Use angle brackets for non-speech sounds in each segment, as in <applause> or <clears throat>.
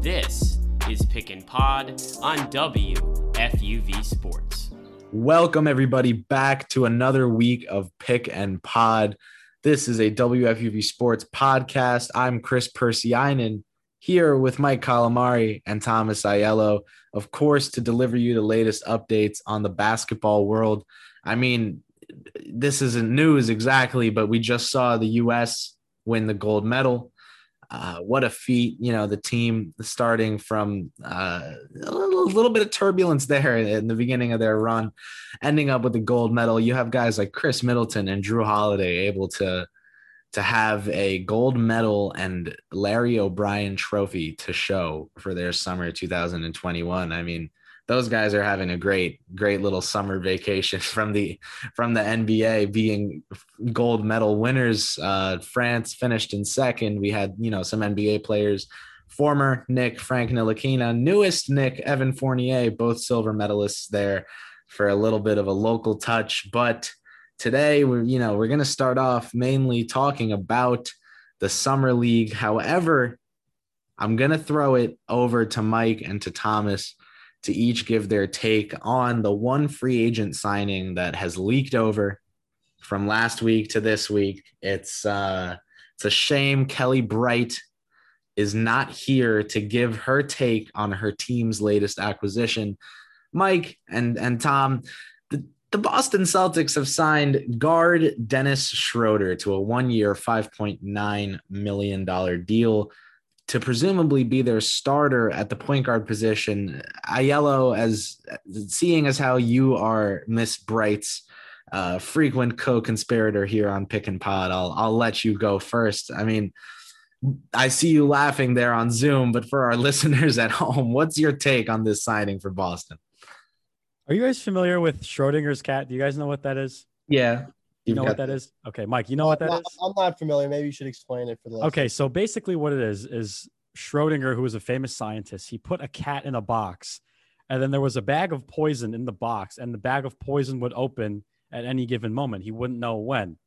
This is Pick and Pod on WFUV Sports. Welcome, everybody, back to another week of Pick and Pod. This is a WFUV Sports podcast. I'm Chris Percy Persianen here with Mike Calamari and Thomas Aiello, of course, to deliver you the latest updates on the basketball world. I mean, this isn't news exactly, but we just saw the U.S. win the gold medal. Uh, what a feat, you know, the team starting from uh, a, little, a little bit of turbulence there in the beginning of their run, ending up with the gold medal. You have guys like Khris Middleton and Jrue Holiday able to to have a gold medal and Larry O'Brien trophy to show for their summer 2021. I mean, those guys are having a great great little summer vacation <laughs> from the from the NBA being gold medal winners. Uh, France finished in second. We had you know some NBA players former Knick Frank Ntilikina newest Knick Evan Fournier both silver medalists there for a little bit of a local touch. But today we're you know we're going to start off mainly talking about the summer league. However I'm going to throw it over to Mike and to Thomas to each give their take on the one free agent signing that has leaked over from last week to this week. It's uh, it's a shame Kelly Bright is not here to give her take on her team's latest acquisition. Mike and and Tom, the, the Boston Celtics have signed guard Dennis Schroeder to a one-year, five point nine million dollar deal to presumably be their starter at the point guard position. Aiello, as seeing as how you are Miss Bright's uh, frequent co-conspirator here on Pick and Pod, I'll I'll let you go first. I mean, I see you laughing there on Zoom, but for our <laughs> listeners at home, what's your take on this signing for Boston? Are you guys familiar with Schrodinger's cat? Do you guys know what that is? Yeah. You know what that is? Okay, Mike, you know what that I'm is? not, I'm not familiar. Maybe you should explain it for the. Okay, so basically what it is is Schrodinger, who was a famous scientist, he put a cat in a box, and then there was a bag of poison in the box, and the bag of poison would open at any given moment. He wouldn't know when.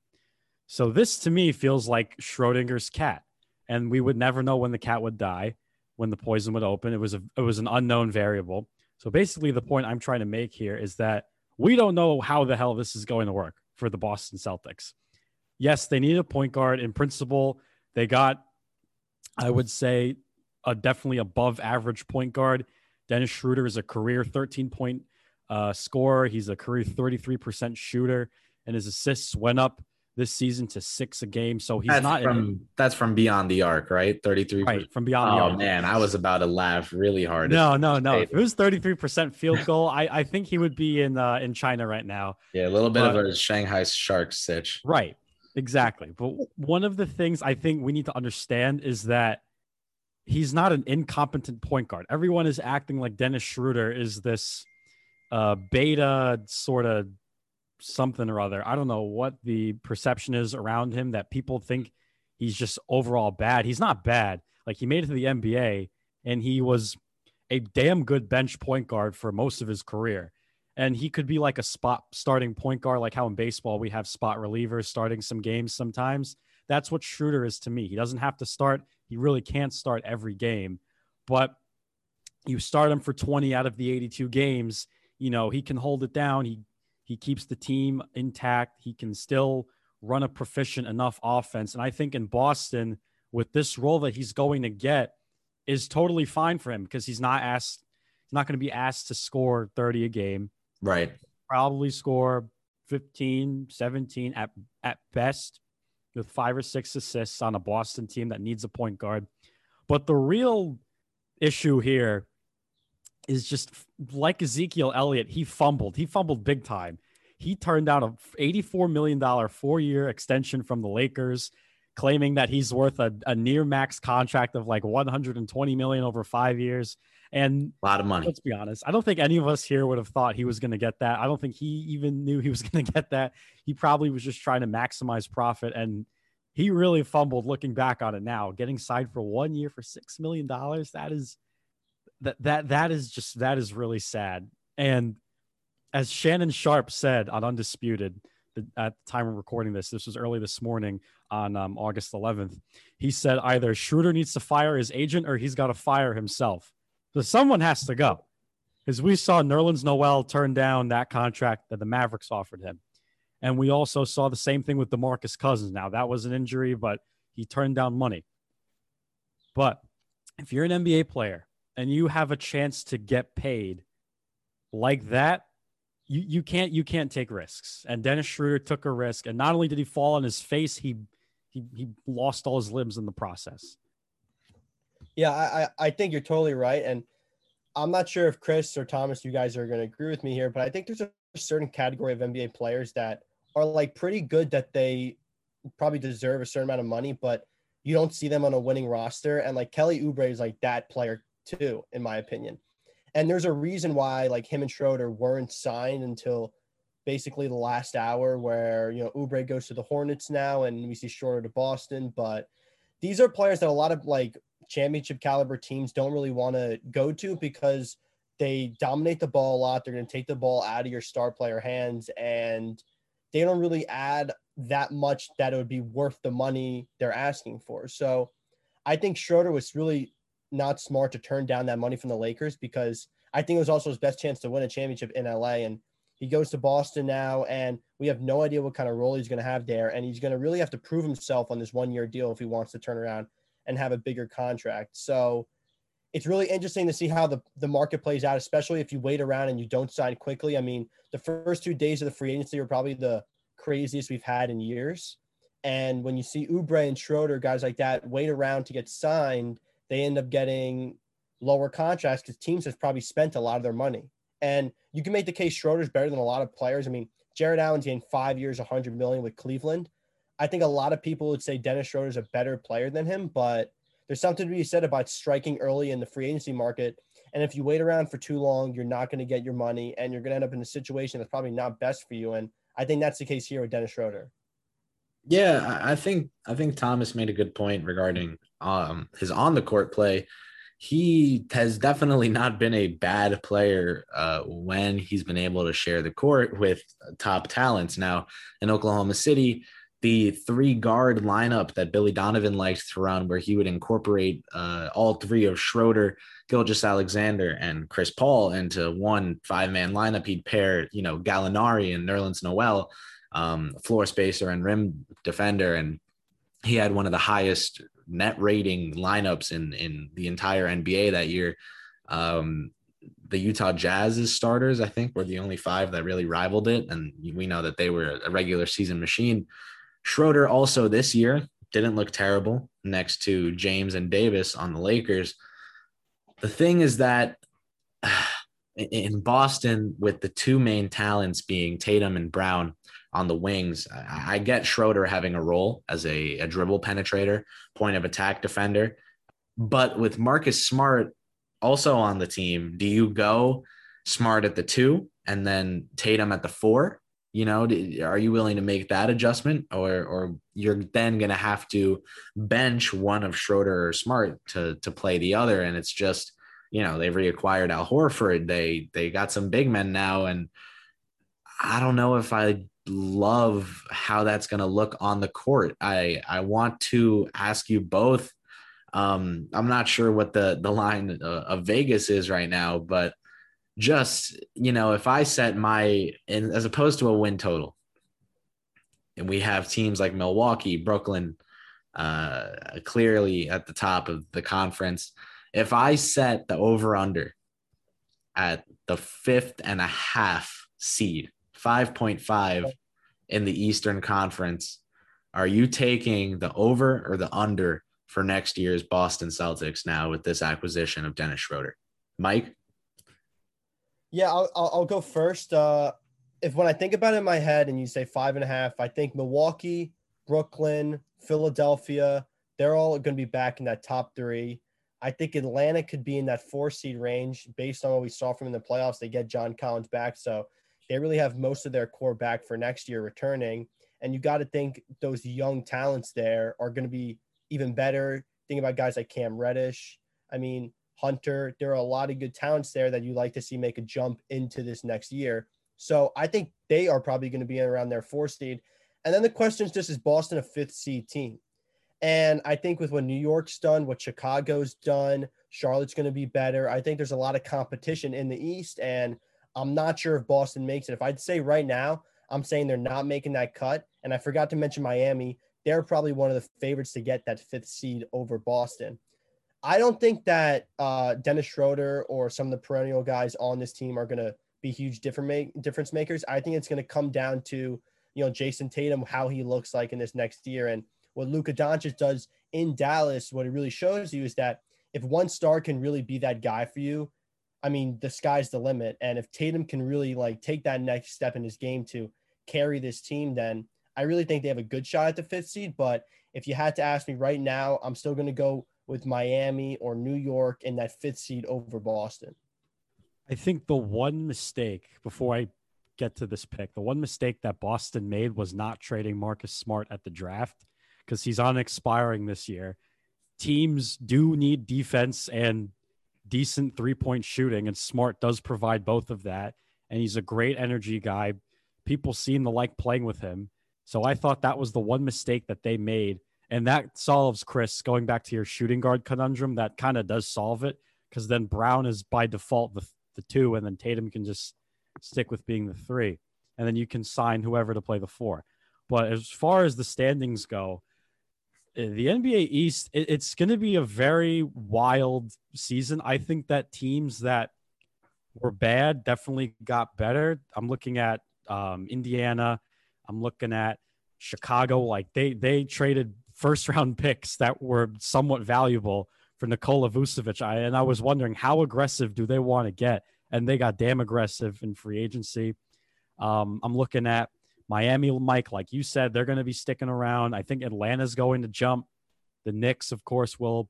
So this to me feels like Schrodinger's cat, and we would never know when the cat would die, when the poison would open. It was a it was an unknown variable. So basically, the point I'm trying to make here is that we don't know how the hell this is going to work for the Boston Celtics. Yes, they need a point guard. In principle, they got, I would say, a definitely above average point guard. Dennis Schroeder is a career 13 point uh, scorer. He's a career 33% shooter, and his assists went up this season to six a game. So he's that's not from that's from beyond the arc, right? 33 right from beyond the Oh arc. man, I was about to laugh really hard. No, no, no. If it was 33% field <laughs> goal, I, I think he would be in uh, in China right now. Yeah, a little bit But- of a Shanghai Sharks sitch. Right. Exactly. But one of the things I think we need to understand is that he's not an incompetent point guard. Everyone is acting like Dennis Schroeder is this uh, beta sort of something or other. I don't know what the perception is around him that people think he's just overall bad. He's not bad. Like he made it to the NBA and he was a damn good bench point guard for most of his career. And he could be like a spot starting point guard, like how in baseball we have spot relievers starting some games sometimes. That's what Schroeder is to me. He doesn't have to start. He really can't start every game, but you start him for 20 out of the 82 games. You know, he can hold it down. He he keeps the team intact. He can still run a proficient enough offense. And I think in Boston, with this role that he's going to get, is totally fine for him because he's not asked, he's not going to be asked to score 30 a game. Right. Probably score 15, 17 at, at best with five or six assists on a Boston team that needs a point guard. But the real issue here is just like Ezekiel Elliott, he fumbled. He fumbled big time. He turned down a $84 million four year extension from the Lakers, claiming that he's worth a, a near max contract of like 120 million over five years. And A lot of money. let's be honest, I don't think any of us here would have thought he was going to get that. I don't think he even knew he was <laughs> going to get that. He probably was just trying to maximize profit. And he really fumbled looking back on it now. Getting signed for one year for $6 million, that is. That, that that is just that is really sad and as Shannon Sharpe said on Undisputed the, at the time of recording this, this was early this morning on um, August 11th. He said either Schroeder needs to fire his agent or he's got to fire himself. So someone has to go because we saw Nerlens Noel turn down that contract that the Mavericks offered him. And we also saw the same thing with DeMarcus Cousins. Now, that was an injury, but he turned down money. But if you're an NBA player and you have a chance to get paid like that, you, you can't you can't take risks. And Dennis Schroeder took a risk, and not only did he fall on his face, he he he lost all his limbs in the process. Yeah, I, I think you're totally right. And I'm not sure if Chris or Thomas, you guys are going to agree with me here, but I think there's a certain category of NBA players that are like pretty good that they probably deserve a certain amount of money, but you don't see them on a winning roster. And like Kelly Oubre is like that player too, in my opinion. And there's a reason why like him and Schroeder weren't signed until basically the last hour where, you know, Oubre goes to the Hornets now and we see Schroeder to Boston. But these are players that a lot of like championship caliber teams don't really want to go to because they dominate the ball a lot. They're going to take the ball out of your star player hands and they don't really add that much that it would be worth the money they're asking for. So I think Schroeder was really not smart to turn down that money from the Lakers because I think it was also his best chance to win a championship in LA. And he goes to Boston now, and we have no idea what kind of role he's going to have there. And he's going to really have to prove himself on this one year deal if he wants to turn around and have a bigger contract. So it's really interesting to see how the, the market plays out, especially if you wait around and you don't sign quickly. I mean, the first two days of the free agency were probably the craziest we've had in years. And when you see Oubre and Schroeder, guys like that, wait around to get signed, they end up getting lower contracts because teams have probably spent a lot of their money. And you can make the case Schroeder's better than a lot of players. I mean, Jarrett Allen's getting five years, 100 million with Cleveland. I think a lot of people would say Dennis Schroeder's a better player than him, but there's something to be said about striking early in the free agency market. And if you wait around for too long, you're not going to get your money and you're going to end up in a situation that's probably not best for you. And I think that's the case here with Dennis Schroeder. Yeah, I think I think Thomas made a good point regarding um his on the court play. He has definitely not been a bad player uh, when he's been able to share the court with top talents. Now in Oklahoma City, the three guard lineup that Billy Donovan liked to run, where he would incorporate uh, all three of Schroeder, Gilgeous-Alexander, and Chris Paul into one five man lineup. He'd pair, you know, Gallinari and Nerlens Noel, um, floor spacer and rim defender, and he had one of the highest net rating lineups in in the entire NBA that year. Um, the Utah Jazz's starters, I think, were the only five that really rivaled it, and we know that they were a regular season machine. Schroeder also this year didn't look terrible next to James and Davis on the Lakers. The thing is that <sighs> in Boston, with the two main talents being Tatum and Brown on the wings, I, I get Schroeder having a role as a, a dribble penetrator, point of attack defender. But with Marcus Smart also on the team, do you go Smart at the two and then Tatum at the four? You know, are you willing to make that adjustment, or or you're then going to have to bench one of Schroeder or Smart to to play the other? And it's just, you know, they've reacquired Al Horford. They they got some big men now, and I don't know if I love how that's going to look on the court. I I want to ask you both. Um, I'm not sure what the the line of Vegas is right now, but just you know if i set my and as opposed to a win total and we have teams like milwaukee brooklyn uh clearly at the top of the conference if i set the over under at the fifth and a half seed 5.5 in the eastern conference are you taking the over or the under for next year's boston celtics now with this acquisition of dennis schroeder mike Yeah, I'll, I'll, go first. Uh, if when I think about it in my head and you say five and a half, I think Milwaukee, Brooklyn, Philadelphia, they're all going to be back in that top three. I think Atlanta could be in that four seed range based on what we saw from in the playoffs. They get John Collins back. So they really have most of their core back for next year returning. And you got to think those young talents there are going to be even better. Think about guys like Cam Reddish. I mean, Hunter. There are a lot of good talents there that you like to see make a jump into this next year. So I think they are probably going to be around their four seed. And then the question is just is Boston a fifth seed team? And I think with what New York's done, what Chicago's done, Charlotte's going to be better. I think there's a lot of competition in the East, and I'm not sure if Boston makes it. If I'd say right now, I'm saying they're not making that cut. And I forgot to mention Miami. They're probably one of the favorites to get that fifth seed over Boston. I don't think that uh, Dennis Schroeder or some of the perennial guys on this team are going to be huge make, difference makers. I think it's going to come down to you know Jayson Tatum, how he looks like in this next year, and what Luka Doncic does in Dallas, what it really shows you is that if one star can really be that guy for you, I mean, the sky's the limit. And if Tatum can really like take that next step in his game to carry this team, then I really think they have a good shot at the fifth seed. But if you had to ask me right now, I'm still going to go with Miami or New York in that fifth seed over Boston. I think the one mistake before I get to this pick, the one mistake that Boston made was not trading Marcus Smart at the draft because he's on expiring this year. Teams do need defense and decent three point shooting, and Smart does provide both of that. And he's a great energy guy. People seem to like playing with him. So I thought that was the one mistake that they made. And that solves Chris going back to your shooting guard conundrum. That kind of does solve it because then Brown is by default the, the two, and then Tatum can just stick with being the three. And then you can sign whoever to play the four. But as far as the standings go, the NBA East, it's going to be a very wild season. I think that teams that were bad definitely got better. I'm looking at um, Indiana. I'm looking at Chicago. Like they they traded first round picks that were somewhat valuable for Nikola Vucevic. I, and I was wondering how aggressive do they want to get, and they got damn aggressive in free agency. Um, I'm looking at Miami, Mike, like you said, they're going to be sticking around. I think Atlanta's going to jump. The Knicks, of course, will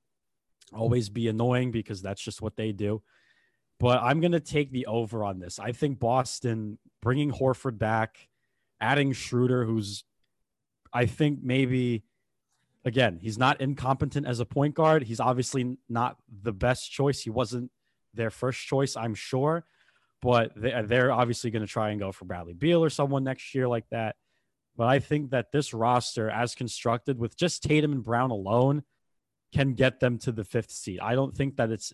always be annoying because that's just what they do. But I'm going to take the over on this. I think Boston bringing Horford back, adding Schroeder, who's, I think maybe, again, he's not incompetent as a point guard. He's obviously not the best choice. He wasn't their first choice, I'm sure but they, uh, are obviously going to try and go for Bradley Beal or someone next year like that. But I think that this roster, as constructed with just Tatum and Brown alone, can get them to the fifth seed. I don't think that it's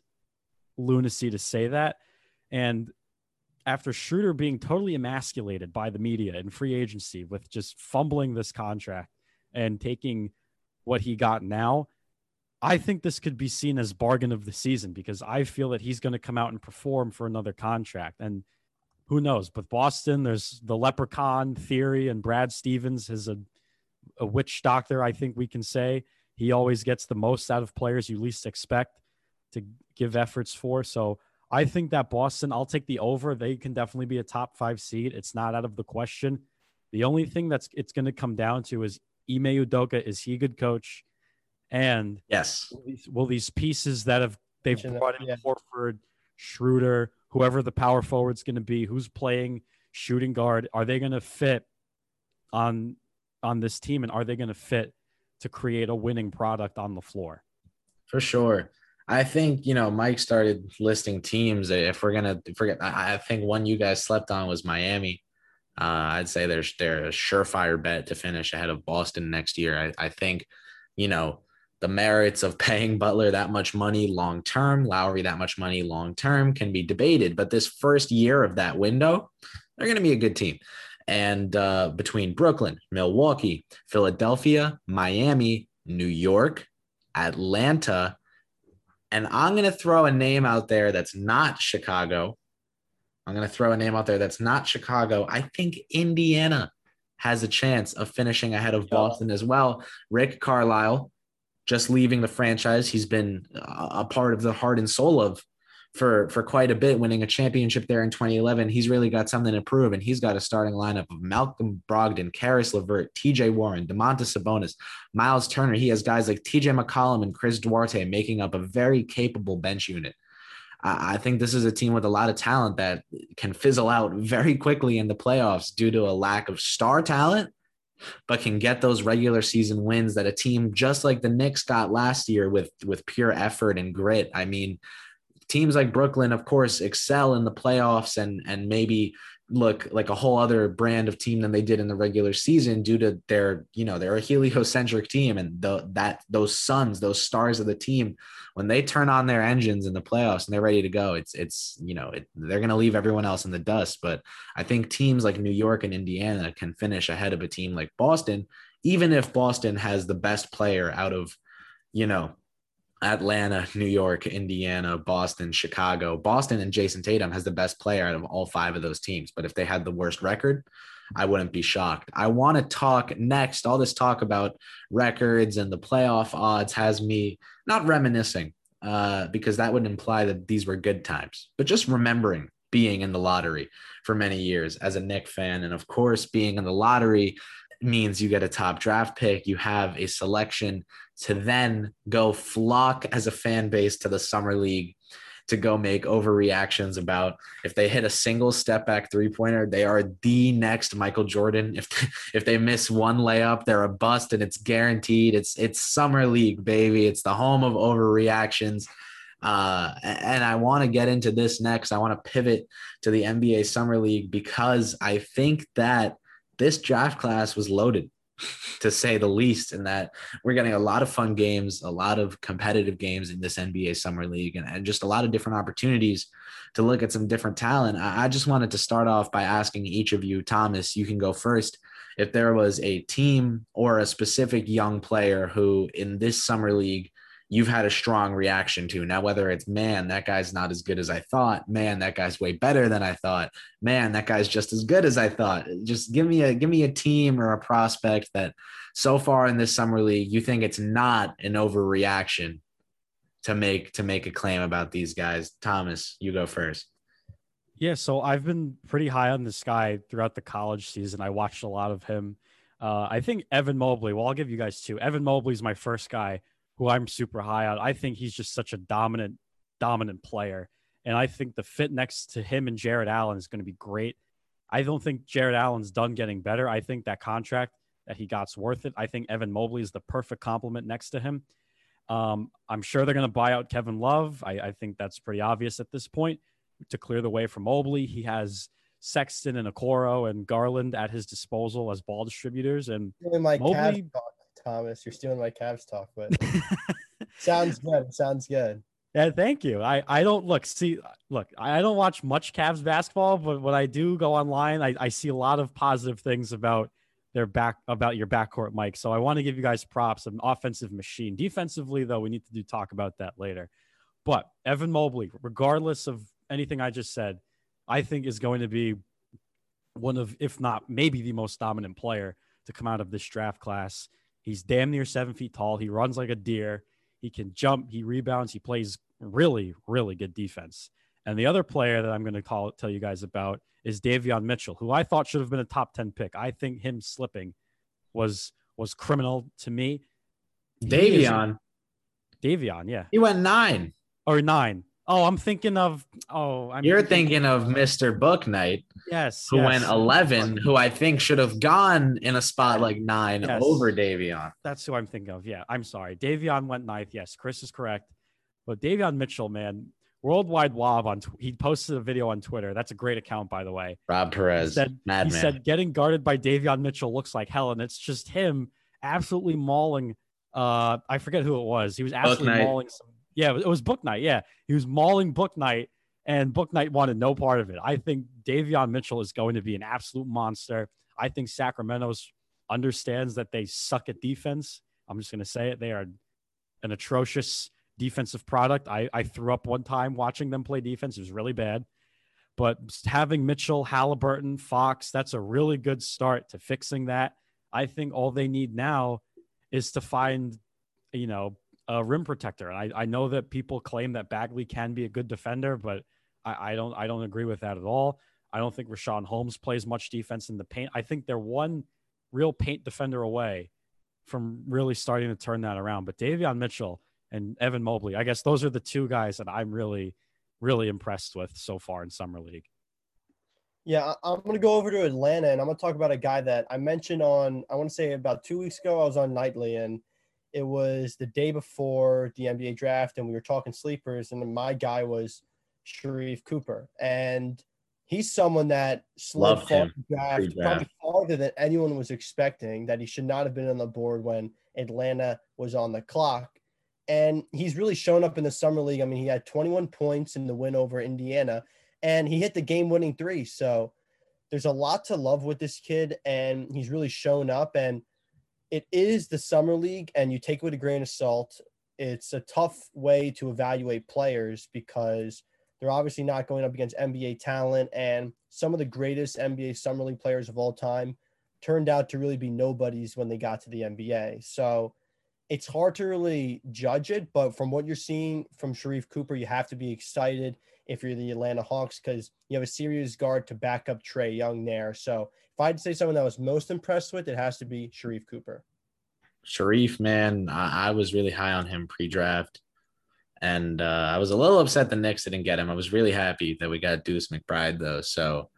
lunacy to say that. And after Schroeder being totally emasculated by the media and free agency with just fumbling this contract and taking what he got now, I think this could be seen as bargain of the season because I feel that he's going to come out and perform for another contract. And who knows? But Boston, there's the leprechaun theory, and Brad Stevens is a, a witch doctor, I think we can say. He always gets the most out of players you least expect to give efforts for. So I think that Boston, I'll take the over. They can definitely be a top five seed. It's not out of the question. The only thing that's it's going to come down to is Ime Udoka. Is he a good coach? And yes, will these, will these pieces that have they've brought in yeah. Horford, Schroeder, whoever the power forward's going to be, who's playing shooting guard, are they going to fit on on this team, and are they going to fit to create a winning product on the floor? For sure. I think you know Mike started listing teams. If we're gonna forget, I think one you guys slept on was Miami. Uh, I'd say they're they're a surefire bet to finish ahead of Boston next year. I, I think, you know, the merits of <laughs> paying Butler that much money long term, Lowry that much money long term can be debated. But this first year of that window, they're going to be a good team. And uh, between Brooklyn, Milwaukee, Philadelphia, Miami, New York, Atlanta, and I'm going to throw a name out there that's not Chicago. I'm going to throw a name out there that's not Chicago. I think Indiana has a chance of finishing ahead of Boston as well. Rick Carlisle just leaving the franchise he's been a part of the heart and soul of for for quite a bit, winning a championship there in 2011. He's really got something to prove, and he's got a starting lineup of Malcolm Brogdon, Caris LeVert, T.J. Warren, Domantas Sabonis, Miles Turner. He has guys like T.J. McConnell and Chris Duarte making up a very capable bench unit. I, I think this is a team with a lot of talent that can fizzle out very quickly in the playoffs due to a lack of star talent but can get those regular season wins that a team just like the Knicks got last year with with pure effort and grit. I mean, teams like Brooklyn, of course, excel in the playoffs and and maybe look like a whole other brand of team than they did in the regular season due to their, you know, they're a heliocentric team and the that those suns, those stars of the team, when they turn on their engines in the playoffs and they're ready to go, it's it's you know it, they're going to leave everyone else in the dust. But I think teams like New York and Indiana can finish ahead of a team like Boston, even if Boston has the best player out of, you know, Atlanta, New York, Indiana, Boston, Chicago. Boston and Jayson Tatum has the best player out of all five of those teams. But if they had the worst record, I wouldn't be shocked. I want to talk next. All this talk about records and the playoff odds has me not reminiscing, uh, because that would imply that these were good times, but just remembering being in the lottery for many years as a Knick fan. And of course, being in the lottery means you get a top draft pick, you have a selection to then go flock as a fan base to the summer league to go make overreactions about if they hit a single step back three pointer, they are the next Michael Jordan. If <laughs> if they miss one layup, they're a bust and it's guaranteed. It's it's summer league, baby. It's the home of overreactions. Uh, and I want to get into this next. I want to pivot to the NBA Summer League because I think that this draft class was loaded to say the least, and that we're getting a lot of fun games, a lot of competitive games in this NBA Summer League, and, and just a lot of different opportunities to look at some different talent. I, I just wanted to start off by asking each of you, Thomas, you can go first. If there was a team or a specific young player who in this Summer League you've had a strong reaction to. Now, whether it's man, that guy's not as good as I thought, man, that guy's way better than I thought, man, that guy's just as good as I thought. Just give me a give me a team or a prospect that so far in this summer league, you think it's not an overreaction to make to make a claim about these guys. Thomas, you go first. Yeah, so I've been pretty high on this guy throughout the college season. I watched a lot of him. Uh, I think Evan Mobley. Well, I'll give you guys two. Evan Mobley's my first guy who I'm super high on. I think he's just such a dominant, dominant player. And I think the fit next to him and Jarrett Allen is going to be great. I don't think Jarrett Allen's done getting better. I think that contract that he got's worth it. I think Evan Mobley is the perfect complement next to him. Um, I'm sure they're going to buy out Kevin Love. I, I, think that's pretty obvious at this point to clear the way for Mobley. He has Sexton and Okoro and Garland at his disposal as ball distributors. And my Mobley, Thomas. You're stealing my Cavs talk, but <laughs> sounds good. Sounds good. Yeah, thank you. I, I don't look see look I don't watch much Cavs basketball, but when I do go online, I, I see a lot of positive things about their back about your backcourt, Mike. So I want to give you guys props. An offensive machine. Defensively, though, we need to do talk about that later. But Evan Mobley, regardless of anything I just said, I think is going to be one of, if not maybe the most dominant player to come out of this draft class. He's damn near seven feet tall. He runs like a deer. He can jump. He rebounds. He plays really, really good defense. And the other player that I'm going to call tell you guys about is Davion Mitchell, who I thought should have been a top 10 pick. I think him slipping was was criminal to me. Davion. Davion, yeah. He went nine. Or nine. Oh, I'm thinking of. Oh, I'm you're thinking of Mr. Bouknight. Yes, who yes. went 11, who I think should have gone in a spot like nine yes. over Davion. That's who I'm thinking of. Yeah, I'm sorry. Davion went ninth. Yes, Chris is correct. But Davion Mitchell, man, Worldwide Wob on he posted a video on Twitter. That's a great account, by the way. Rob Perez, he said, madman. He said getting guarded by Davion Mitchell looks like hell, and it's just him absolutely mauling. Uh, I forget who it was. He was absolutely mauling some yeah, it was Bouknight. Yeah, he was mauling Bouknight, and Bouknight wanted no part of it. I think Davion Mitchell is going to be an absolute monster. I think Sacramento's understands that they suck at defense. I'm just going to say it. They are an atrocious defensive product. I, I threw up one time watching them play defense. It was really bad. But having Mitchell, Halliburton, Fox, that's a really good start to fixing that. I think all they need now is to find, you know, a rim protector. And I, I know that people claim that Bagley can be a good defender, but I, I don't I don't agree with that at all. I don't think Richaun Holmes plays much defense in the paint. I think they're one real paint defender away from really starting to turn that around. But Davion Mitchell and Evan Mobley, I guess those are the two guys that I'm really, really impressed with so far in Summer League. Yeah, I'm going to go over to Atlanta and I'm going to talk about a guy that I mentioned on, I want to say about two weeks ago, I was on Nightly and it was the day before the NBA draft and we were talking sleepers and my guy was Sharife Cooper. And he's someone that slid far draft, probably farther than anyone was expecting, that he should not have been on the board when Atlanta was on the clock. And he's really shown up in the summer league. I mean, he had 21 points in the win over Indiana and he hit the game winning three. So there's a lot to love with this kid, and he's really shown up. And it is the summer league, and you take it with a grain of salt. It's a tough way to evaluate players because they're obviously not going up against NBA talent, and some of the greatest NBA summer league players of all time turned out to really be nobodies when they got to the NBA. So it's hard to really judge it, but from what you're seeing from Sharife Cooper, you have to be excited if you're the Atlanta Hawks because you have a serious guard to back up Trae Young there. So if I had to say someone that I was most impressed with, it has to be Sharife Cooper. Sharife, man, I, I was really high on him pre-draft, and uh, I was a little upset the Knicks didn't get him. I was really happy that we got Deuce McBride though. So,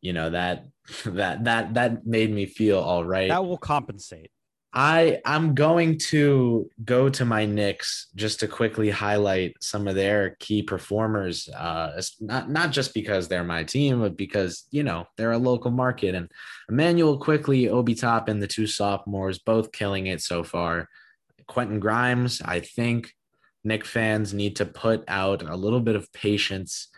you know that <laughs> that that that made me feel all right. That will compensate. I I'm going to go to my Knicks just to quickly highlight some of their key performers. Uh, not not just because they're my team, but because you know they're a local market. And Immanuel Quickley, Obi Top, and the two sophomores, both killing it so far. Quentin Grimes, I think Knick fans need to put out a little bit of patience.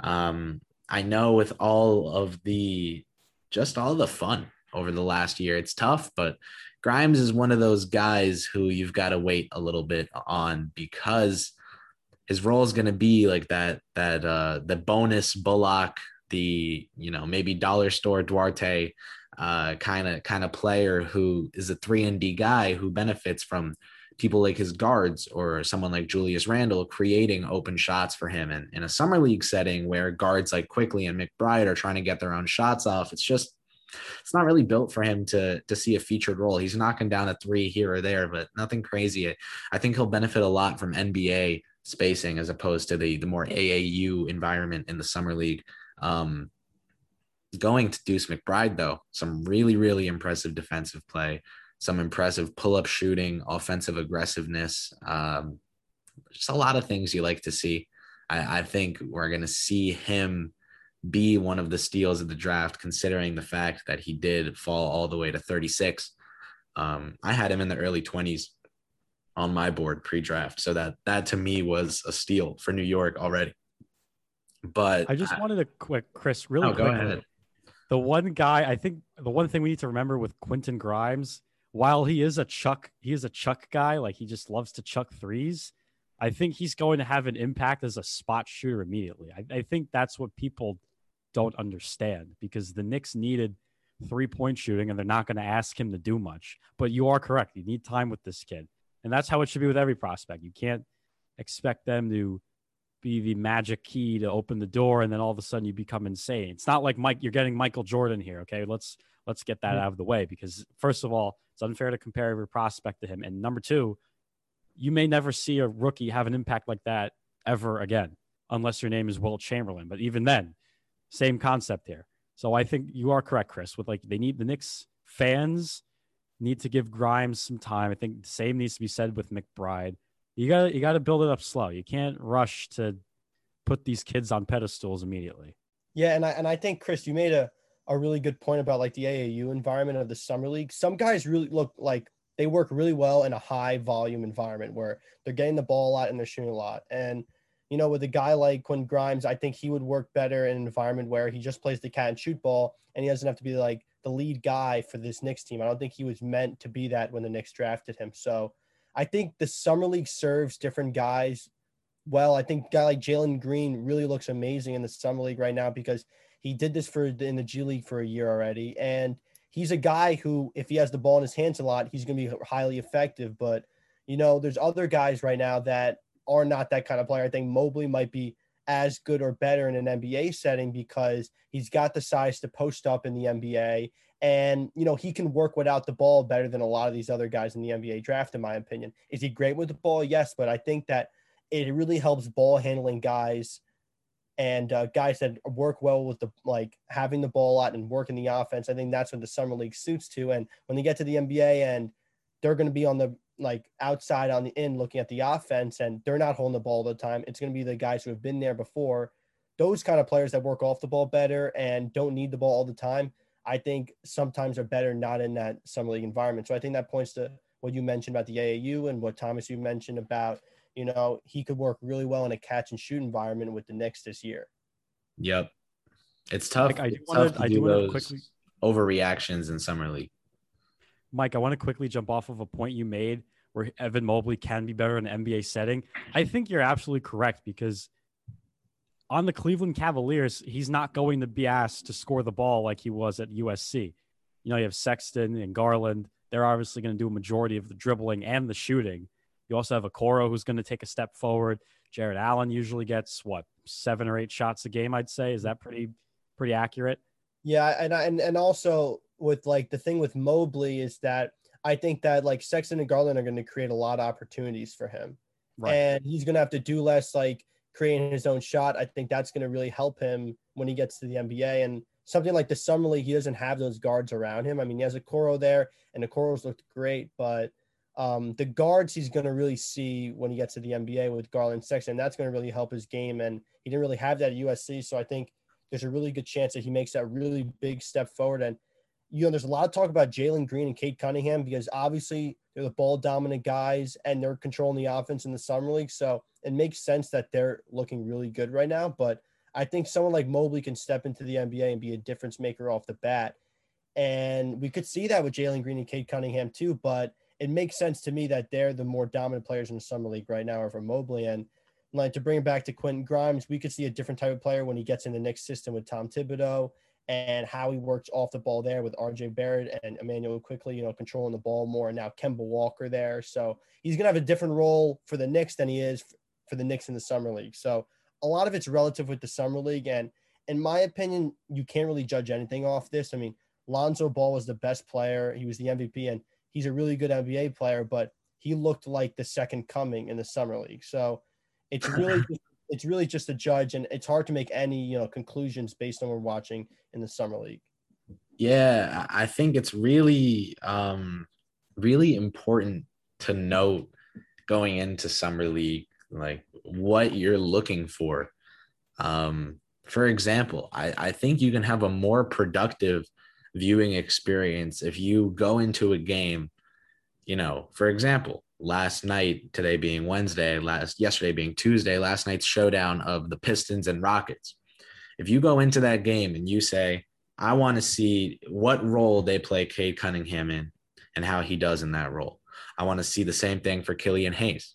Um, I know with all of the just all the fun over the last year, it's tough, but Grimes is one of those guys who you've got to wait a little bit on because his role is going to be like that that uh the bonus Bullock, the you know maybe dollar store Duarte uh kind of kind of player who is a three and D guy who benefits from people like his guards or someone like Julius Randle creating open shots for him. And in a summer league setting where guards like Quickley and McBride are trying to get their own shots off, it's just it's not really built for him to to see a featured role. He's knocking down a three here or there, but nothing crazy. I think he'll benefit a lot from NBA spacing as opposed to the the more AAU environment in the summer league. Um, going to Deuce McBride though, some really really impressive defensive play, some impressive pull up shooting, offensive aggressiveness. Um, just a lot of things you like to see. I, I think we're going to see him be one of the steals of the draft, considering the fact that he did fall all the way to 36. Um, I had him in the early 20s on my board pre-draft, so that that to me was a steal for New York already. But I just I, wanted to quick, Chris, really oh, quick. The one guy I think the one thing we need to remember with Quentin Grimes, while he is a chuck, he is a chuck guy, like he just loves to chuck threes. I think he's going to have an impact as a spot shooter immediately. I, I think that's what people don't understand because the Knicks needed three point shooting and they're not going to ask him to do much. But you are correct. You need time with this kid. And that's how it should be with every prospect. You can't expect them to be the magic key to open the door and then all of a sudden you become insane. It's not like Mike you're getting Michael Jordan here, okay? Let's let's get that mm-hmm. out of the way because first of all, it's unfair to compare every prospect to him. And number 2, you may never see a rookie have an impact like that ever again unless your name is Wilt Chamberlain. But even then, same concept here. So I think you are correct, Chris. With like they need the Knicks fans need to give Grimes some time. I think the same needs to be said with McBride. You got you got to build it up slow. You can't rush to put these kids on pedestals immediately. Yeah, and I and I think Chris, you made a a really good point about like the AAU environment of the summer league. Some guys really look like they work really well in a high volume environment where they're getting the ball a lot and they're shooting a lot. And you know, with a guy like Quinn Grimes, I think he would work better in an environment where he just plays the catch and shoot ball and he doesn't have to be like the lead guy for this Knicks team. I don't think he was meant to be that when the Knicks drafted him. So I think the summer league serves different guys well. I think a guy like Jalen Green really looks amazing in the summer league right now because he did this for in the G League for a year already. And he's a guy who, if he has the ball in his hands a lot, he's going to be highly effective. But you know, there's other guys right now that are not that kind of player. I think Mobley might be as good or better in an NBA setting because he's got the size to post up in the NBA. And, you know, he can work without the ball better than a lot of these other guys in the NBA draft, in my opinion. Is he great with the ball? Yes. But I think that it really helps ball handling guys and uh, guys that work well with the like having the ball a lot and working the offense. I think that's what the summer league suits to. And when they get to the NBA and they're going to be on the like outside on the end looking at the offense and they're not holding the ball all the time. It's going to be the guys who have been there before. Those kind of players that work off the ball better and don't need the ball all the time, I think sometimes are better not in that summer league environment. So I think that points to what you mentioned about the AAU and what Thomas you mentioned about, you know, he could work really well in a catch and shoot environment with the Knicks this year. Yep. It's tough. Like, I do wanna- tough to I do do wanna those quickly- overreactions in summer league. Mike, I want to quickly jump off of a point you made where Evan Mobley can be better in an NBA setting. I think you're absolutely correct because on the Cleveland Cavaliers, he's not going to be asked to score the ball like he was at USC. You know, you have Sexton and Garland. They're obviously going to do a majority of the dribbling and the shooting. You also have Okoro who's going to take a step forward. Jarrett Allen usually gets what seven or eight shots a game. I'd say is that pretty pretty accurate. Yeah, and and and also with like the thing with Mobley is that I think that like Sexton and Garland are going to create a lot of opportunities for him, and he's going to have to do less like creating his own shot. I think that's going to really help him when he gets to the NBA and something like the summer league. He doesn't have those guards around him. I mean, he has Okoro there, and the Coros looked great, but um, the guards he's going to really see when he gets to the NBA with Garland and Sexton. That's going to really help his game, and he didn't really have that at USC. So I think there's a really good chance that he makes that really big step forward. And you know, there's a lot of talk about Jalen Green and Cade Cunningham because obviously they're the ball dominant guys and they're controlling the offense in the summer league. So it makes sense that they're looking really good right now. But I think someone like Mobley can step into the NBA and be a difference maker off the bat. And we could see that with Jalen Green and Cade Cunningham too. But it makes sense to me that they're the more dominant players in the summer league right now over Mobley. And like to bring it back to Quentin Grimes, we could see a different type of player when he gets in the next system with Tom Thibodeau and how he works off the ball there with RJ Barrett and Immanuel Quickley, you know, controlling the ball more. And now Kemba Walker there. So he's going to have a different role for the Knicks than he is for the Knicks in the summer league. So a lot of it's relative with the summer league. And in my opinion, you can't really judge anything off this. I mean, Lonzo Ball was the best player. He was the MVP and he's a really good NBA player, but he looked like the second coming in the summer league. So it's really <laughs> just, it's really just a judge, and it's hard to make any you know conclusions based on what we're watching in the summer league. Yeah, I think it's really, um, really important to note going into summer league, like what you're looking for. Um, for example, I, I think you can have a more productive viewing experience if you go into a game, you know, for example, last night, today being Wednesday, last yesterday being Tuesday, last night's showdown of the Pistons and Rockets. If you go into that game and you say, I want to see what role they play Cade Cunningham in and how he does in that role. I want to see the same thing for Killian Hayes.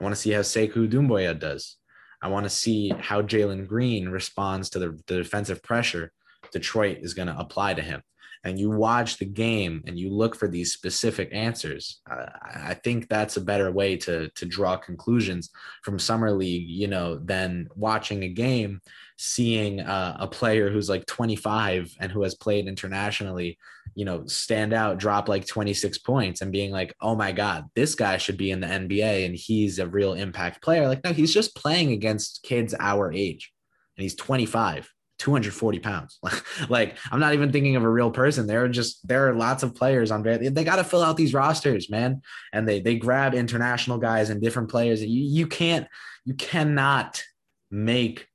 I want to see how Sekou Doumbouya does. I want to see how Jalen Green responds to the, the defensive pressure Detroit is going to apply to him. And you watch the game and you look for these specific answers. I think that's a better way to to draw conclusions from summer league, you know, than watching a game, seeing uh, a player who's like 25 and who has played internationally, you know, stand out, drop like 26 points, and being like, oh my god, this guy should be in the NBA and he's a real impact player. Like, no, he's just playing against kids our age, and he's 25. 240 pounds. <laughs> like I'm not even thinking of a real person. There are just there are lots of players on very they got to fill out these rosters, man. And they they grab international guys and different players. You you can't you cannot make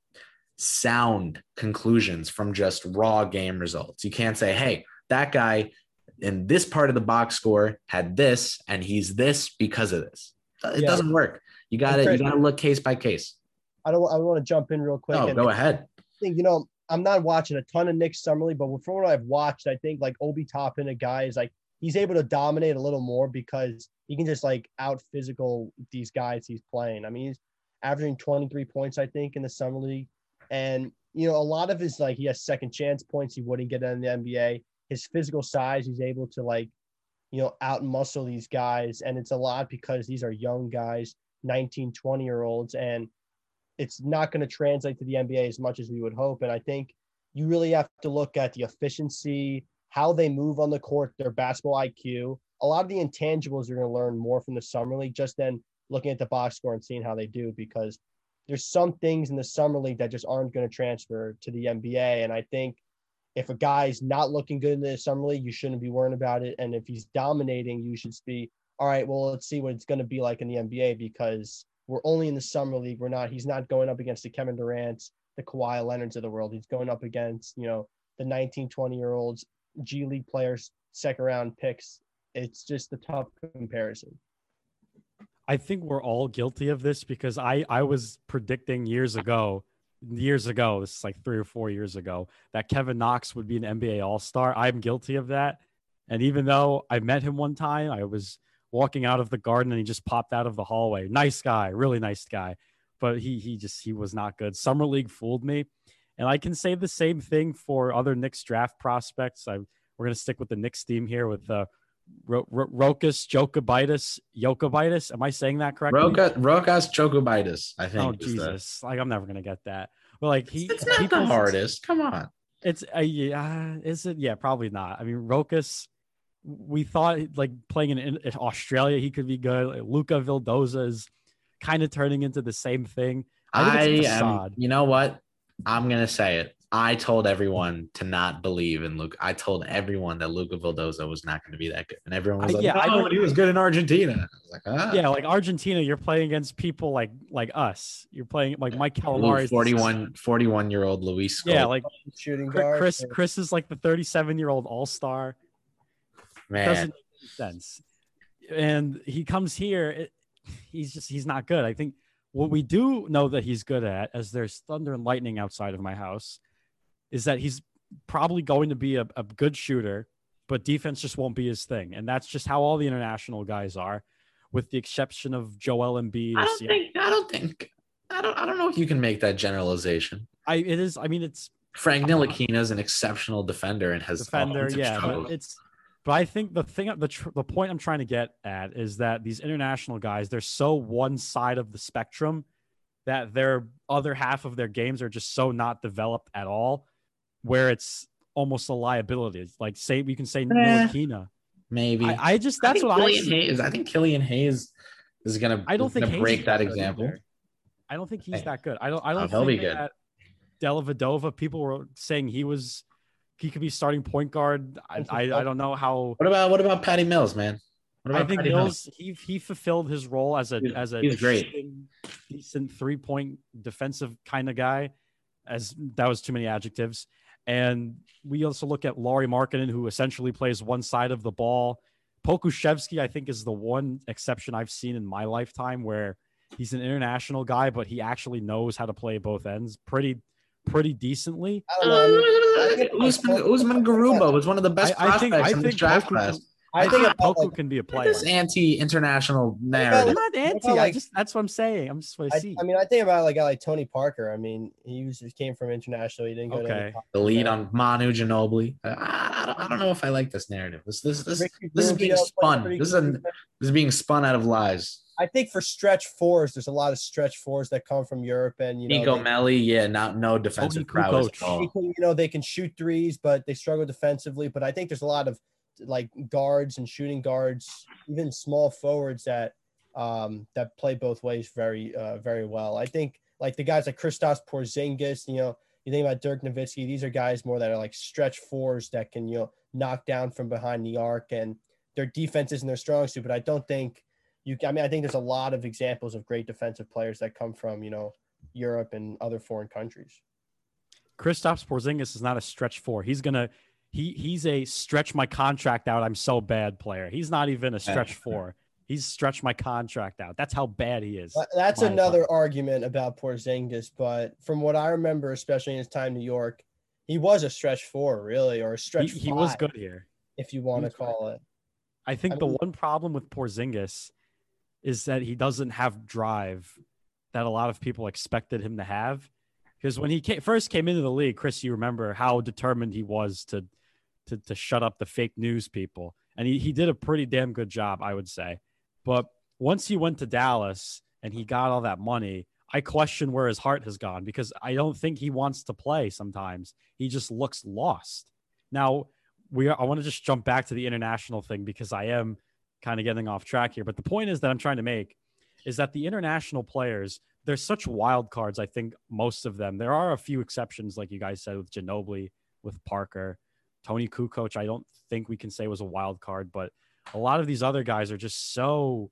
sound conclusions from just raw game results. You can't say, "Hey, that guy in this part of the box score had this and he's this because of this." It Yeah. doesn't work. You got to you got to look case by case. I don't. I want to jump in real quick. Oh, and go ahead. think you know I'm not watching a ton of Knicks summer league, but from what I've watched, I think like Obi Toppin, a guy is like he's able to dominate a little more because he can just like out physical these guys he's playing. I mean, he's averaging 23 points, I think, in the summer league, and you know a lot of his like he has second chance points he wouldn't get in the NBA. His physical size, he's able to like you know, out muscle these guys. And it's a lot because these are young guys, 19, 20 year olds, and it's not going to translate to the NBA as much as we would hope. And I think you really have to look at the efficiency, how they move on the court, their basketball IQ. A lot of the intangibles you're going to learn more from the summer league just then looking at the box score and seeing how they do because there's some things in the summer league that just aren't going to transfer to the NBA. And I think if a guy's not looking good in the summer league, you shouldn't be worrying about it. And if he's dominating, you should be all right. Well, let's see what it's going to be like in the NBA because we're only in the summer league. We're not. He's not going up against the Kevin Durant's, the Kawhi Leonard's of the world. He's going up against you know the 19, 20 year olds, G League players, second round picks. It's just a tough comparison. I think we're all guilty of this because I I was predicting years ago, years ago, this is like three or four years ago, that Kevin Knox would be an NBA All Star. I'm guilty of that, and even though I met him one time, I was walking out of the garden and he just popped out of the hallway. Nice guy, really nice guy, but he he just he was not good. Summer league fooled me, and I can say the same thing for other Knicks draft prospects. I we're gonna stick with the Knicks theme here with uh, Rokas Jokubaitis, Jokubaitis. Am I saying that correctly? Rokas Rokas Jokubaitis. I think. Oh Jesus! Like I'm never gonna get that. But like he, it's not the hardest. Come on. It's a uh, yeah. Is it? Yeah, probably not. I mean, Rokas. We thought like playing in, in Australia, he could be good. Like, Luca Vildoza is kind of turning into the same thing. I, I am. You know what? I'm gonna say it. I told everyone to not believe in Luke. I told everyone that Luca Vildoza was not going to be that good, and everyone was like, "Yeah, oh, I he was good in Argentina." I was like, ah. "Yeah, like Argentina, you're playing against people like like us. You're playing like Mike Calamari, 41 41 year old Luis. Yeah, like shooting guard. Chris Chris is like the 37 year old All Star. Man, doesn't make sense. And he comes here. It, he's just he's not good. I think what we do know that he's good at, as there's thunder and lightning outside of my house is that he's probably going to be a, a good shooter, but defense just won't be his thing. And that's just how all the international guys are, with the exception of Joel Embiid. I don't think. I don't think. I don't. I don't know if you can make that generalization. I. It is. I mean, it's Frank Ntilikina is an exceptional defender and has defender. Yeah, but it's. But I think the thing, the tr- the point I'm trying to get at is that these international guys, they're so one side of the spectrum that their other half of their games are just so not developed at all where it's almost a liability. It's like say we can say eh, Maybe I, I, just that's I what Killian I Hayes. I think Killian Hayes is gonna. I don't think gonna break that example. Either. I don't think he's that good. I don't. I don't. Oh, think be good. Dellavedova, people were saying he was. He could be starting point guard. I, I, I don't know how. What about what about Patty Mills, man? I think Patty Mills, Mills, he he fulfilled his role as a as a great. decent three point defensive kind of guy. As that was too many adjectives. And we also look at Lauri Markkanen, who essentially plays one side of the ball. Pokusevski, I think, is the one exception I've seen in my lifetime where he's an international guy, but he actually knows how to play both ends pretty, pretty decently. I. Uh, Usman, Usman Garuba was one of the best I, prospects I think, in this draft class. I think Poku like, can be a player. This anti-international narrative. I'm not anti. Like, I just that's what I'm saying. I'm just what I, I see. I mean, I think about like a guy like Tony Parker. I mean, he was he came from international. He didn't go okay. to the lead on Manu Ginobili. I, I, don't, I don't know if I like this narrative. This this this, this is being spun. This is a, this is being spun out of lies. I think for stretch fours, there's a lot of stretch fours that come from Europe, and you know, Nico Melli, yeah, not no defensive prowess. You know, they can shoot threes, but they struggle defensively. But I think there's a lot of like guards and shooting guards, even small forwards that um, that play both ways very uh, very well. I think like the guys like Kristaps Porzingis, you know, you think about Dirk Nowitzki, these are guys more that are like stretch fours that can you know knock down from behind the arc, and their defense isn't their strong suit. But I don't think you. I mean, I think there's a lot of examples of great defensive players that come from you know Europe and other foreign countries. Kristaps Porzingis is not a stretch four. He's gonna he he's a stretch my contract out. I'm so bad player. He's not even a stretch four. He's stretched my contract out. That's how bad he is. That's another opinion. argument about Porzingis, but from what I remember, especially in his time in New York, he was a stretch four, really, or a stretch. He, he was good here, if you want to call good. it. I think I the mean, one problem with Porzingis is that he doesn't have drive that a lot of people expected him to have. Because when he came, first came into the league, Chris, you remember how determined he was to to, to shut up the fake news people. and he, he did a pretty damn good job, I would say. But once he went to Dallas and he got all that money, I question where his heart has gone because I don't think he wants to play sometimes. He just looks lost. Now, we are, I want to just jump back to the international thing because I am kind of getting off track here. But the point is that I'm trying to make is that the international players, they're such wild cards. I think most of them. There are a few exceptions, like you guys said, with Ginobili, with Parker, Tony Kukoc. I don't think we can say was a wild card, but a lot of these other guys are just so,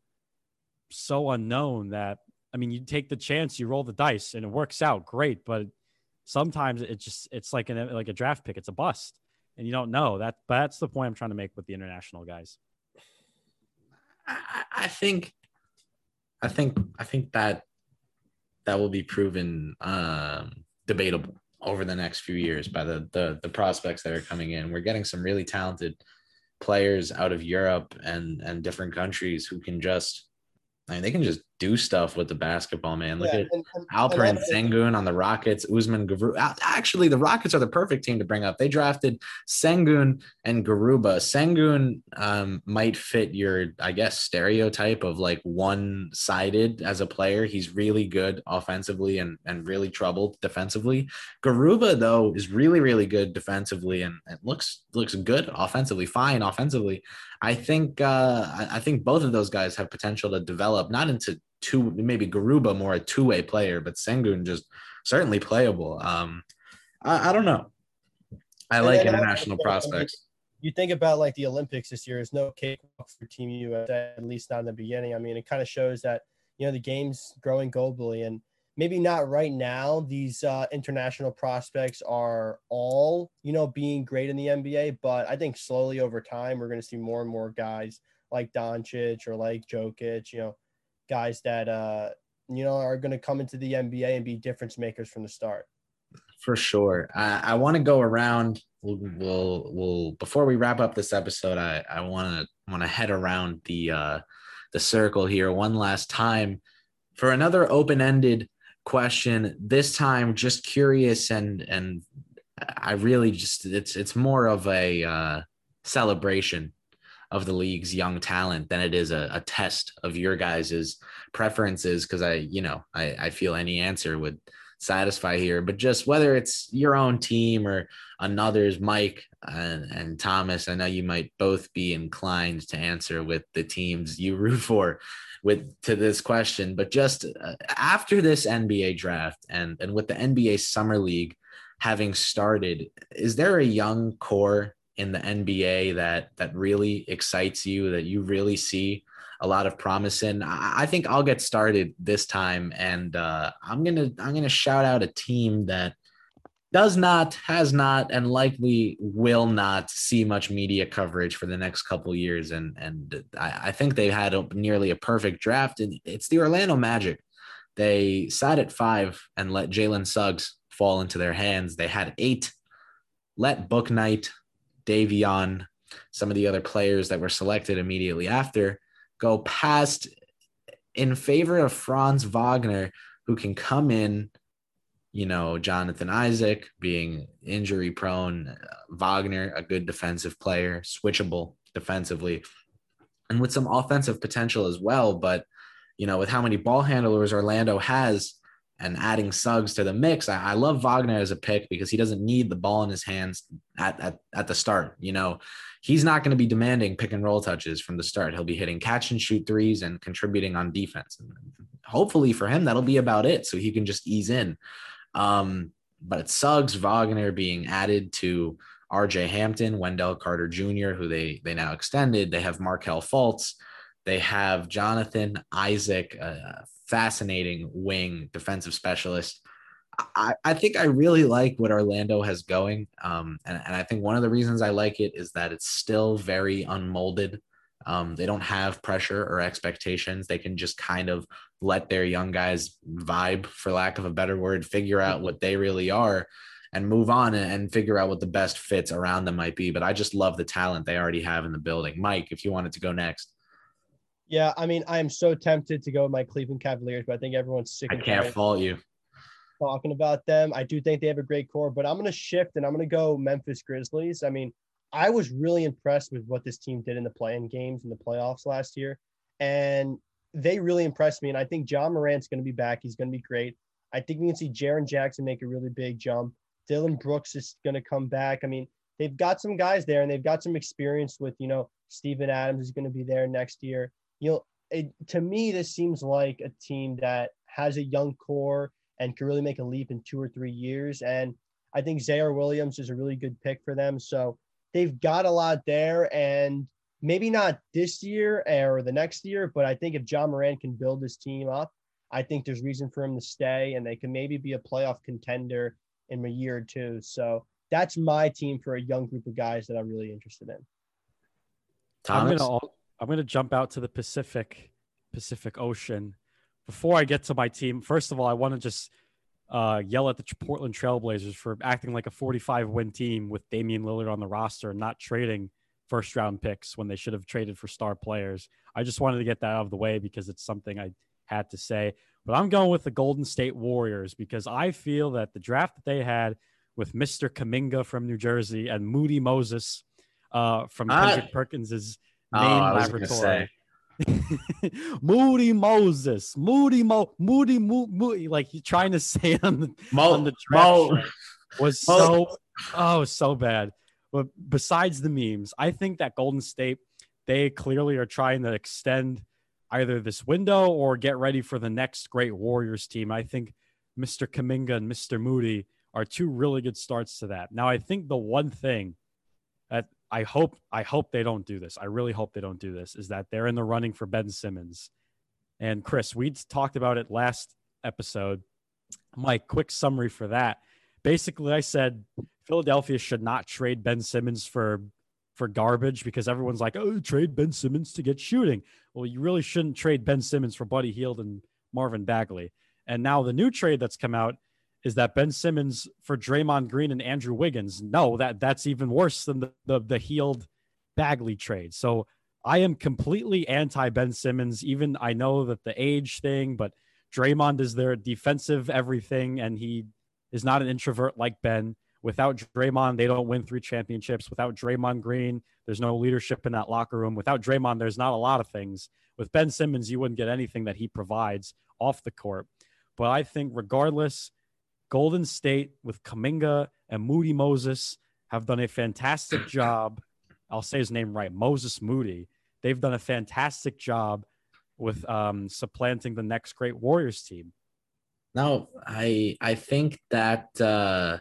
so unknown that I mean, you take the chance, you roll the dice, and it works out great. But sometimes it just it's like an like a draft pick, it's a bust, and you don't know that. But that's the point I'm trying to make with the international guys. I, I think, I think, I think that that will be proven um, debatable over the next few years by the, the the prospects that are coming in. We're getting some really talented players out of Europe and and different countries who can just I mean, they can just do stuff with the basketball, man. Look Yeah, at and- and- Alperen and- Sengun on the Rockets, Usman Garu. Actually, the Rockets are the perfect team to bring up. They drafted Sengun and Garuba. Sengun um, might fit your, I guess, stereotype of like one sided as a player. He's really good offensively and, and really troubled defensively. Garuba, though, is really, really good defensively and, and looks looks good offensively, fine offensively. I think uh, I, I think both of those guys have potential to develop not into two, maybe Garuba more a two way player, but Sengun just certainly playable. Um, I, I don't know. I And like international I prospects. you think about like the Olympics this year is no cakewalk for Team USA, at least not in the beginning. I mean, it kind of shows that you know the game's growing globally, and maybe not right now. These uh, international prospects are all you know being great in the NBA, but I think slowly over time we're going to see more and more guys like Doncic or like Jokic, you know, guys that uh, you know are going to come into the NBA and be difference makers from the start. For sure. I, I want to go around. We'll, we'll, we'll, before we wrap up this episode, I, I want to, want to head around the, uh, the circle here one last time for another open-ended question. This time, just curious and, and I really just, it's, it's more of a, uh, celebration of the league's young talent than it is a, a test of your guys's preferences. Cause I, you know, I, I feel any answer would, satisfy here, but just whether it's your own team or another's, Mike and, and Thomas, I know you might both be inclined to answer with the teams you root for with to this question, but just uh, after this NBA draft and and with the NBA Summer League having started, is there a young core in the NBA that that really excites you that you really see a lot of promise in. I, I think I'll get started this time, and uh, I'm gonna I'm gonna shout out a team that does not, has not, and likely will not see much media coverage for the next couple years. And and I, I think they had a, nearly a perfect draft, and it's the Orlando Magic. They sat at five and let Jalen Suggs fall into their hands. They had eight, let Bouknight, Davion, some of the other players that were selected immediately after go past in favor of Franz Wagner, who can come in, you know, Jonathan Isaac being injury prone, Wagner, a good defensive player, switchable defensively, and with some offensive potential as well. But, you know, with how many ball handlers Orlando has and adding Suggs to the mix, I, I love Wagner as a pick because he doesn't need the ball in his hands at, at, at the start. You know, he's not going to be demanding pick and roll touches from the start. He'll be hitting catch and shoot threes and contributing on defense. And hopefully for him, that'll be about it. So he can just ease in. Um, but it's Suggs, Wagner being added to RJ Hampton, Wendell Carter Jr., who they they now extended. They have Markelle Fultz. They have Jonathan Isaac, a fascinating wing defensive specialist. I, I think I really like what Orlando has going. Um, and, and I think one of the reasons I like it is that it's still very unmolded. Um, they don't have pressure or expectations. They can just kind of let their young guys vibe, for lack of a better word, figure out what they really are and move on and, and figure out what the best fits around them might be. But I just love the talent they already have in the building. Mike, if you wanted to go next. Yeah, I mean, I am so tempted to go with my Cleveland Cavaliers, but I think everyone's sick I can't fault you. talking about them. I do think they have a great core, but I'm going to shift and I'm going to go Memphis Grizzlies. I mean, I was really impressed with what this team did in the playing games in the playoffs last year. And they really impressed me. And I think Ja Morant's going to be back. He's going to be great. I think we can see Jaren Jackson make a really big jump. Dillon Brooks is going to come back. I mean, they've got some guys there and they've got some experience with, you know, Steven Adams is going to be there next year. You know, it, to me, this seems like a team that has a young core and can really make a leap in two or three years. And I think Ziaire Williams is a really good pick for them. So they've got a lot there. And maybe not this year or the next year, but I think if Ja Morant can build this team up, I think there's reason for him to stay and they can maybe be a playoff contender in a year or two. So that's my team for a young group of guys that I'm really interested in. Thomas? I'm gonna I'm gonna jump out to the Pacific Pacific Ocean. Before I get to my team, first of all, I want to just uh, yell at the Portland Trailblazers for acting like a 45 win team with Damian Lillard on the roster and not trading first round picks when they should have traded for star players. I just wanted to get that out of the way because it's something I had to say. But I'm going with the Golden State Warriors because I feel that the draft that they had with Mr. Kuminga from New Jersey and Moody Moses uh, from Kendrick Perkins's main oh, laboratory. <laughs> Moody Moses, Moody Mo, Moody Mo, Moody, like he's trying to say on the Mo, on the Mo, was so oh so bad. But besides the memes, I think that Golden State they clearly are trying to extend either this window or get ready for the next great Warriors team. I think Mr. Kuminga and Mr. Moody are two really good starts to that. Now, I think the one thing that I hope I hope they don't do this. I really hope they don't do this. Is that they're in the running for Ben Simmons, and Chris. We talked about it last episode. My quick summary for that. Basically, I said Philadelphia should not trade Ben Simmons for for garbage because everyone's like, oh, trade Ben Simmons to get shooting. Well, you really shouldn't trade Ben Simmons for Buddy Hield and Marvin Bagley. And now the new trade that's come out is that Ben Simmons for Draymond Green and Andrew Wiggins. No, that that's even worse than the the, the Hield Bagley trade. So I am completely anti Ben Simmons. Even I know that the age thing, but Draymond is their defensive everything, and he is not an introvert like Ben. Without Draymond, they don't win three championships. Without Draymond Green, there's no leadership in that locker room. Without Draymond, there's not a lot of things. With Ben Simmons, you wouldn't get anything that he provides off the court. But I think, regardless, Golden State with Kuminga and Moody Moses have done a fantastic <clears throat> job. I'll say his name right, Moses Moody. They've done a fantastic job with um, supplanting the next great Warriors team. No, I I think that uh,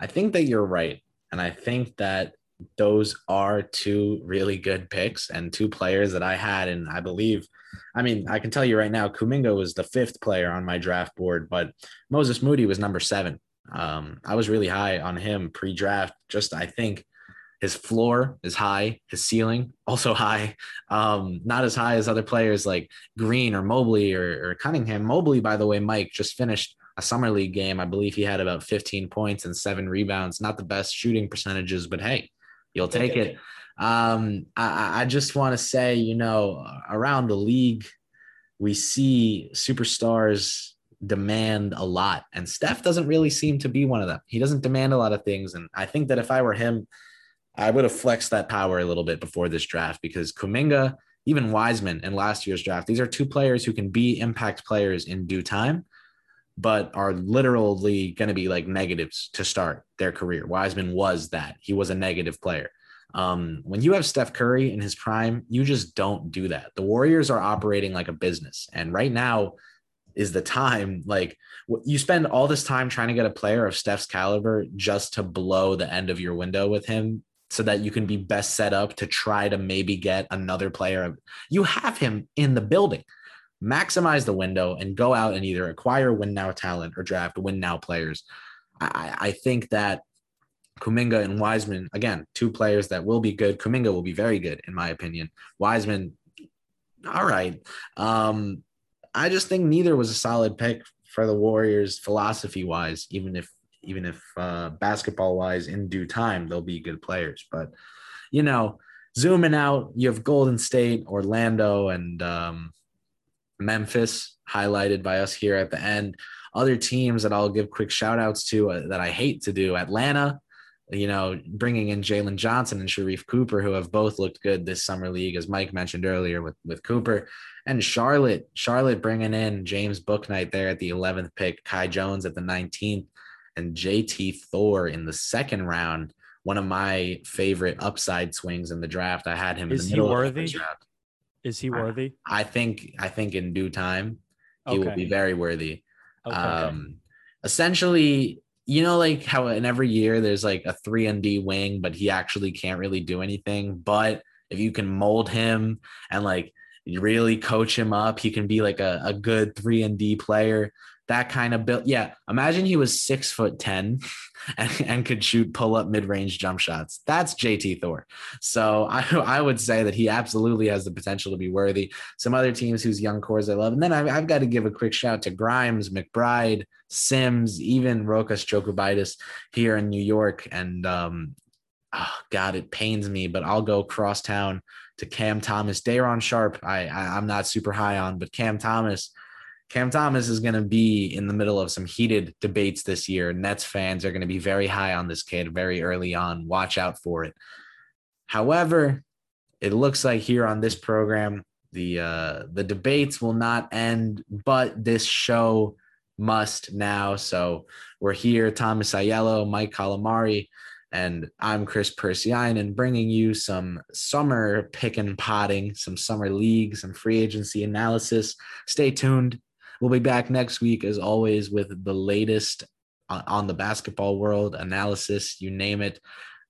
I think that you're right, and I think that those are two really good picks and two players that I had, and I believe I mean, I can tell you right now, Kuminga was the fifth player on my draft board, but Moses Moody was number seven. Um, I was really high on him pre-draft. Just I think his floor is high, his ceiling <laughs> also high. Um, not as high as other players like Green or Mobley or, or Cunningham. Mobley, by the way, Mike just finished a summer league game. I believe he had about 15 points and seven rebounds. Not the best shooting percentages, but hey, you'll take it. Um, I, I just want to say, you know, around the league, we see superstars demand a lot, and Steph doesn't really seem to be one of them. He doesn't demand a lot of things, and I think that if I were him, I would have flexed that power a little bit before this draft because Kuminga, even Wiseman in last year's draft, these are two players who can be impact players in due time, but are literally going to be like negatives to start their career. Wiseman was that. He was a negative player. Um, when you have Steph Curry in his prime, you just don't do that. The Warriors are operating like a business. And right now is the time, like, you spend all this time trying to get a player of Steph's caliber just to blow the end of your window with him so that you can be best set up to try to maybe get another player. You have him in the building. Maximize the window and go out and either acquire win now talent or draft win now players. I, I think that Kuminga and Wiseman, again, two players that will be good. Kuminga will be very good, in my opinion. Wiseman, all right. Um, I just think neither was a solid pick for the Warriors philosophy wise, even if even if uh, basketball wise in due time they'll be good players. But you know, zooming out, you have Golden State, Orlando, and um, Memphis highlighted by us here at the end. Other teams that I'll give quick shout outs to uh, that I hate to do Atlanta, you know, bringing in Jalen Johnson and Sharife Cooper, who have both looked good this summer league, as Mike mentioned earlier with, with Cooper. And Charlotte, Charlotte bringing in James Bouknight there at the 11th pick, Kai Jones at the 19th, and JT Thor in the second round. One of my favorite upside swings in the draft. I had him. Is in the he worthy? Of the draft. Is he worthy? I think. I think in due time, he will be very worthy. Okay. Um, essentially, you know, like how in every year there's like a three and D wing, but he actually can't really do anything. But if you can mold him and like really coach him up, he can be like a, a good three and D player. That kind of build. Yeah. Imagine he was six foot 10 <laughs> and, and could shoot pull up mid range jump shots. That's JT Thor. So I, <laughs> I would say that he absolutely has the potential to be worthy. Some other teams whose young cores I love. And then I've, I've got to give a quick shout to Grimes, McBride, Sims, even Rokas Jokubaitis here in New York. And um, oh, God, it pains me, but I'll go cross town to Cam Thomas. Day'Ron Sharpe, I, I I'm not super high on, but Cam Thomas. Cam Thomas is going to be in the middle of some heated debates this year. Nets fans are going to be very high on this kid very early on. Watch out for it. However, it looks like here on this program, the uh, the debates will not end, but this show must now. So we're here, Thomas Aiello, Mike Calamari, and I'm Chris Persianen, bringing you some summer pick and potting, some summer league, some free agency analysis. Stay tuned. We'll be back next week, as always, with the latest on, the basketball world analysis, you name it.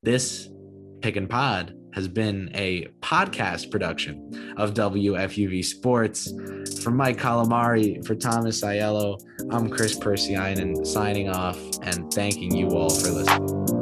This Pick and Pod has been a podcast production of WFUV Sports. For Mike Calamari, for Thomas Aiello, I'm Chris Persianen signing off and thanking you all for listening.